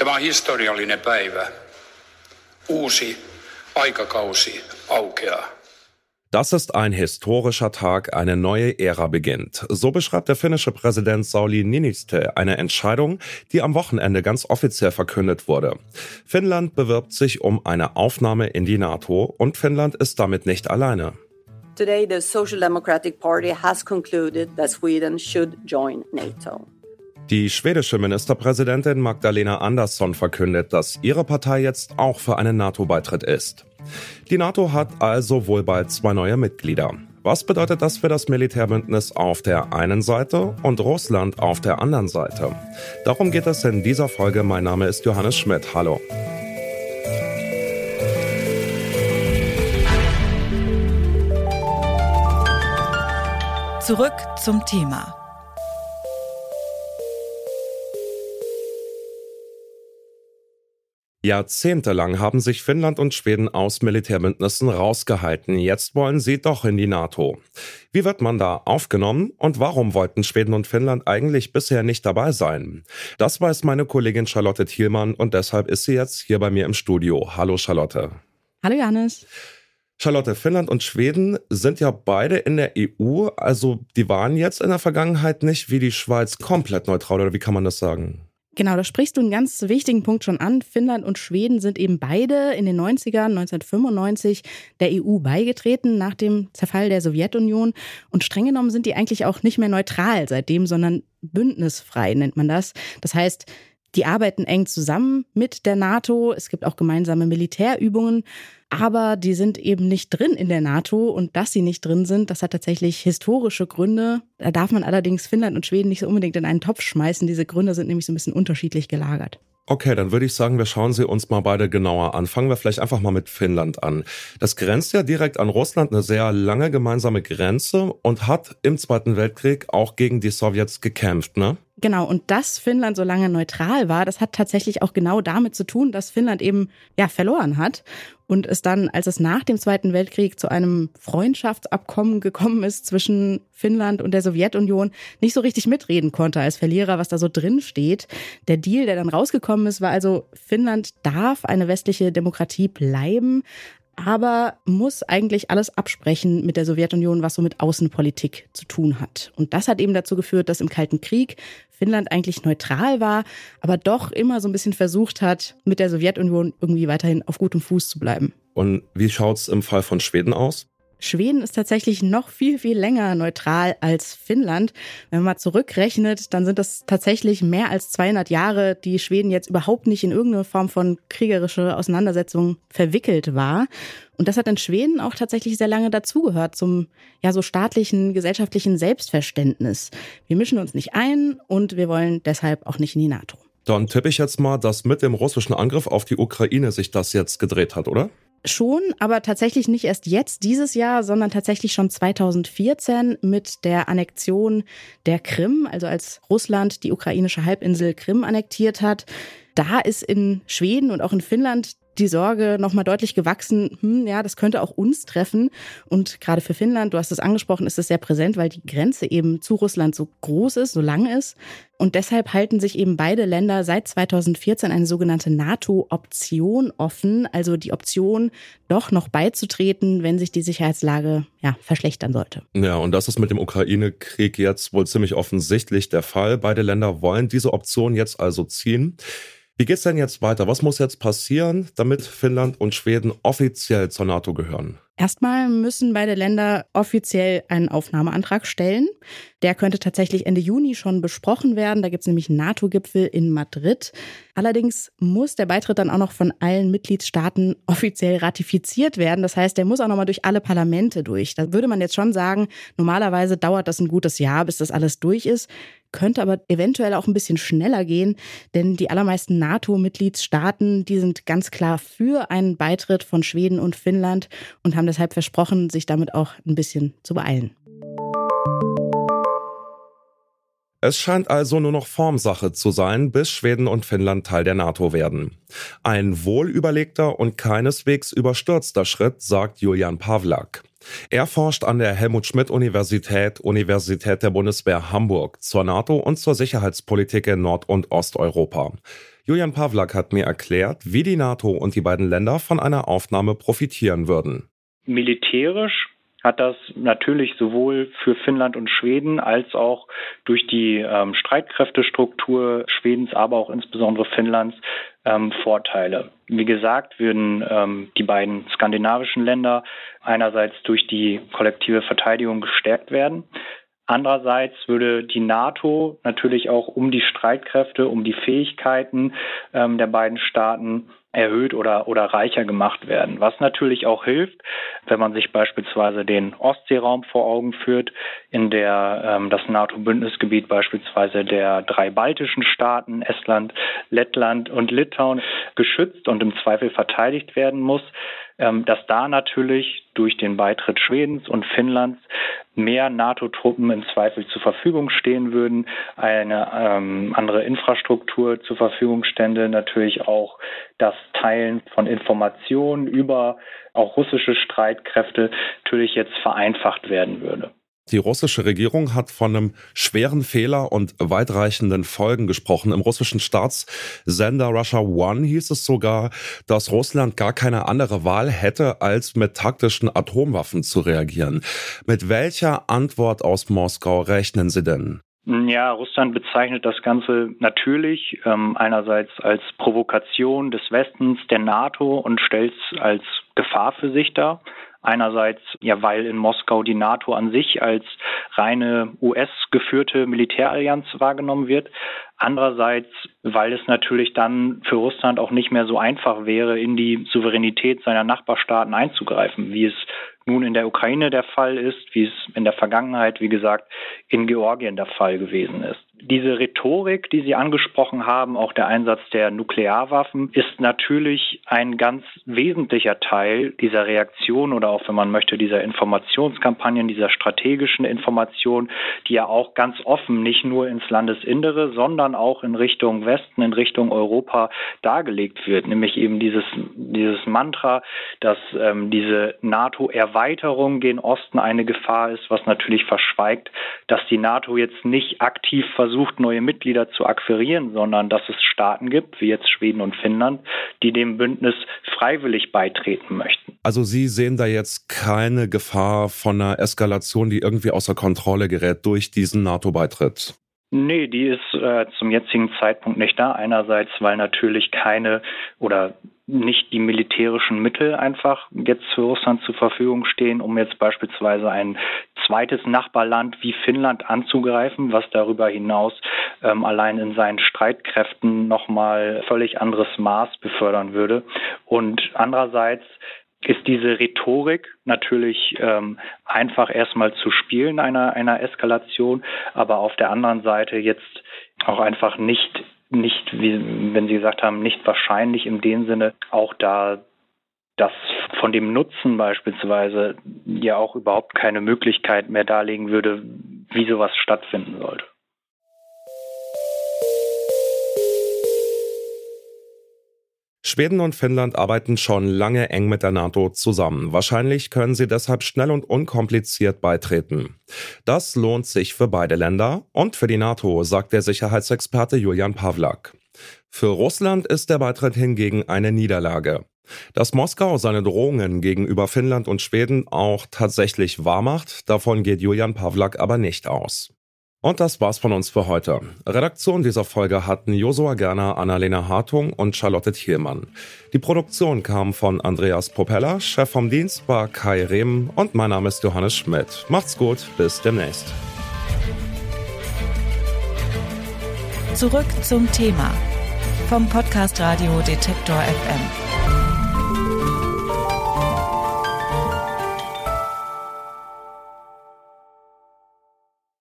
Tämä on historiallinen päivä. Uusi aikakausi aukeaa. Das ist ein historischer Tag, eine neue Ära beginnt. So beschreibt der finnische Präsident Sauli Niinistö eine Entscheidung, die am Wochenende ganz offiziell verkündet wurde. Finnland bewirbt sich um eine Aufnahme in die NATO und Finnland ist damit nicht alleine. Today the Social Democratic Party has concluded that Sweden should join NATO. Die schwedische Ministerpräsidentin Magdalena Andersson verkündet, dass ihre Partei jetzt auch für einen NATO-Beitritt ist. Die NATO hat also wohl bald zwei neue Mitglieder. Was bedeutet das für das Militärbündnis auf der einen Seite und Russland auf der anderen Seite? Darum geht es in dieser Folge. Mein Name ist Johannes Schmidt. Hallo. Zurück zum Thema. Jahrzehntelang haben sich Finnland und Schweden aus Militärbündnissen rausgehalten. Jetzt wollen sie doch in die NATO. Wie wird man da aufgenommen und warum wollten Schweden und Finnland eigentlich bisher nicht dabei sein? Das weiß meine Kollegin Charlotte Thielmann und deshalb ist sie jetzt hier bei mir im Studio. Hallo Charlotte. Hallo Janis. Charlotte, Finnland und Schweden sind ja beide in der EU, also die waren jetzt in der Vergangenheit nicht wie die Schweiz komplett neutral oder wie kann man das sagen? Genau, da sprichst du einen ganz wichtigen Punkt schon an. Finnland und Schweden sind eben beide in den 90ern, 1995, der EU beigetreten nach dem Zerfall der Sowjetunion. Und streng genommen sind die eigentlich auch nicht mehr neutral seitdem, sondern bündnisfrei nennt man das. Das heißt, die arbeiten eng zusammen mit der NATO. Es gibt auch gemeinsame Militärübungen. Aber die sind eben nicht drin in der NATO. Und dass sie nicht drin sind, das hat tatsächlich historische Gründe. Da darf man allerdings Finnland und Schweden nicht so unbedingt in einen Topf schmeißen. Diese Gründe sind nämlich so ein bisschen unterschiedlich gelagert. Okay, dann würde ich sagen, wir schauen sie uns mal beide genauer an. Fangen wir vielleicht einfach mal mit Finnland an. Das grenzt ja direkt an Russland, eine sehr lange gemeinsame Grenze und hat im Zweiten Weltkrieg auch gegen die Sowjets gekämpft, ne? Genau, und dass Finnland so lange neutral war, das hat tatsächlich auch genau damit zu tun, dass Finnland eben ja verloren hat und es dann, als es nach dem Zweiten Weltkrieg zu einem Freundschaftsabkommen gekommen ist zwischen Finnland und der Sowjetunion, nicht so richtig mitreden konnte als Verlierer, was da so drin steht. Der Deal, der dann rausgekommen ist, war also, Finnland darf eine westliche Demokratie bleiben, aber muss eigentlich alles absprechen mit der Sowjetunion, was so mit Außenpolitik zu tun hat. Und das hat eben dazu geführt, dass im Kalten Krieg Finnland eigentlich neutral war, aber doch immer so ein bisschen versucht hat, mit der Sowjetunion irgendwie weiterhin auf gutem Fuß zu bleiben. Und wie schaut's im Fall von Schweden aus? Schweden ist tatsächlich noch viel, viel länger neutral als Finnland. Wenn man mal zurückrechnet, dann sind das tatsächlich mehr als 200 Jahre, die Schweden jetzt überhaupt nicht in irgendeine Form von kriegerische Auseinandersetzung verwickelt war. Und das hat in Schweden auch tatsächlich sehr lange dazugehört zum ja so staatlichen, gesellschaftlichen Selbstverständnis. Wir mischen uns nicht ein und wir wollen deshalb auch nicht in die NATO. Dann tippe ich jetzt mal, dass mit dem russischen Angriff auf die Ukraine sich das jetzt gedreht hat, oder? Schon, aber tatsächlich nicht erst jetzt dieses Jahr, sondern tatsächlich schon 2014 mit der Annexion der Krim, also als Russland die ukrainische Halbinsel Krim annektiert hat. Da ist in Schweden und auch in Finnland die Sorge nochmal deutlich gewachsen, hm, ja, das könnte auch uns treffen. Und gerade für Finnland, du hast es angesprochen, ist es sehr präsent, weil die Grenze eben zu Russland so groß ist, so lang ist. Und deshalb halten sich eben beide Länder seit 2014 eine sogenannte NATO-Option offen, also die Option, doch noch beizutreten, wenn sich die Sicherheitslage ja, verschlechtern sollte. Ja, und das ist mit dem Ukraine-Krieg jetzt wohl ziemlich offensichtlich der Fall. Beide Länder wollen diese Option jetzt also ziehen. Wie geht's denn jetzt weiter? Was muss jetzt passieren, damit Finnland und Schweden offiziell zur NATO gehören? Erstmal müssen beide Länder offiziell einen Aufnahmeantrag stellen. Der könnte tatsächlich Ende Juni schon besprochen werden. Da gibt es nämlich einen NATO-Gipfel in Madrid. Allerdings muss der Beitritt dann auch noch von allen Mitgliedstaaten offiziell ratifiziert werden. Das heißt, der muss auch nochmal durch alle Parlamente durch. Da würde man jetzt schon sagen, normalerweise dauert das ein gutes Jahr, bis das alles durch ist könnte aber eventuell auch ein bisschen schneller gehen, denn die allermeisten NATO-Mitgliedstaaten, die sind ganz klar für einen Beitritt von Schweden und Finnland und haben deshalb versprochen, sich damit auch ein bisschen zu beeilen. Es scheint also nur noch Formsache zu sein, bis Schweden und Finnland Teil der NATO werden. Ein wohlüberlegter und keineswegs überstürzter Schritt, sagt Julian Pawlak. Er forscht an der Helmut Schmidt Universität, Universität der Bundeswehr Hamburg, zur NATO und zur Sicherheitspolitik in Nord- und Osteuropa. Julian Pawlak hat mir erklärt, wie die NATO und die beiden Länder von einer Aufnahme profitieren würden. Militärisch hat das natürlich sowohl für Finnland und Schweden als auch durch die ähm, Streitkräftestruktur Schwedens, aber auch insbesondere Finnlands ähm, Vorteile. Wie gesagt, würden ähm, die beiden skandinavischen Länder einerseits durch die kollektive Verteidigung gestärkt werden. Andererseits würde die NATO natürlich auch um die Streitkräfte, um die Fähigkeiten ähm, der beiden Staaten erhöht oder, oder reicher gemacht werden. Was natürlich auch hilft, wenn man sich beispielsweise den Ostseeraum vor Augen führt, in der ähm, das NATO-Bündnisgebiet beispielsweise der drei baltischen Staaten, Estland, Lettland und Litauen, geschützt und im Zweifel verteidigt werden muss, dass da natürlich durch den Beitritt Schwedens und Finnlands mehr NATO-Truppen im Zweifel zur Verfügung stehen würden, eine ähm, andere Infrastruktur zur Verfügung stände, natürlich auch das Teilen von Informationen über auch russische Streitkräfte natürlich jetzt vereinfacht werden würde. Die russische Regierung hat von einem schweren Fehler und weitreichenden Folgen gesprochen. Im russischen Staatssender Russia One hieß es sogar, dass Russland gar keine andere Wahl hätte, als mit taktischen Atomwaffen zu reagieren. Mit welcher Antwort aus Moskau rechnen Sie denn? Ja, Russland bezeichnet das Ganze natürlich ähm, einerseits als Provokation des Westens, der NATO und stellt es als Gefahr für sich dar. Einerseits, ja, weil in Moskau die NATO an sich als reine US-geführte Militärallianz wahrgenommen wird. Andererseits, weil es natürlich dann für Russland auch nicht mehr so einfach wäre, in die Souveränität seiner Nachbarstaaten einzugreifen, wie es nun in der Ukraine der Fall ist, wie es in der Vergangenheit, wie gesagt, in Georgien der Fall gewesen ist diese Rhetorik, die Sie angesprochen haben, auch der Einsatz der Nuklearwaffen, ist natürlich ein ganz wesentlicher Teil dieser Reaktion oder auch, wenn man möchte, dieser Informationskampagnen, dieser strategischen Information, die ja auch ganz offen nicht nur ins Landesinnere, sondern auch in Richtung Westen, in Richtung Europa dargelegt wird, nämlich eben dieses, dieses Mantra, dass ähm, diese NATO-Erweiterung gen Osten eine Gefahr ist, was natürlich verschweigt, dass die NATO jetzt nicht aktiv versucht, versucht, neue Mitglieder zu akquirieren, sondern dass es Staaten gibt, wie jetzt Schweden und Finnland, die dem Bündnis freiwillig beitreten möchten. Also Sie sehen da jetzt keine Gefahr von einer Eskalation, die irgendwie außer Kontrolle gerät durch diesen NATO-Beitritt? Nee, die ist äh, zum jetzigen Zeitpunkt nicht da. Einerseits, weil natürlich keine oder nicht die militärischen Mittel einfach jetzt für Russland zur Verfügung stehen, um jetzt beispielsweise ein zweites Nachbarland wie Finnland anzugreifen, was darüber hinaus ähm, allein in seinen Streitkräften nochmal völlig anderes Maß befördern würde. Und andererseits ist diese Rhetorik natürlich ähm, einfach erstmal zu spielen einer, einer Eskalation, aber auf der anderen Seite jetzt auch einfach nicht nicht, wie wenn Sie gesagt haben, nicht wahrscheinlich in dem Sinne, auch da das von dem Nutzen beispielsweise ja auch überhaupt keine Möglichkeit mehr darlegen würde, wie sowas stattfinden sollte. Schweden und Finnland arbeiten schon lange eng mit der NATO zusammen. Wahrscheinlich können sie deshalb schnell und unkompliziert beitreten. Das lohnt sich für beide Länder und für die NATO, sagt der Sicherheitsexperte Julian Pawlak. Für Russland ist der Beitritt hingegen eine Niederlage. Dass Moskau seine Drohungen gegenüber Finnland und Schweden auch tatsächlich wahrmacht, davon geht Julian Pawlak aber nicht aus. Und das war's von uns für heute. Redaktion dieser Folge hatten Josua Gerner, Annalena Hartung und Charlotte Thielmann. Die Produktion kam von Andreas Propeller, Chef vom Dienst war Kai Rehm und mein Name ist Johannes Schmidt. Macht's gut, bis demnächst. Zurück zum Thema vom Podcast Radio Detektor FM.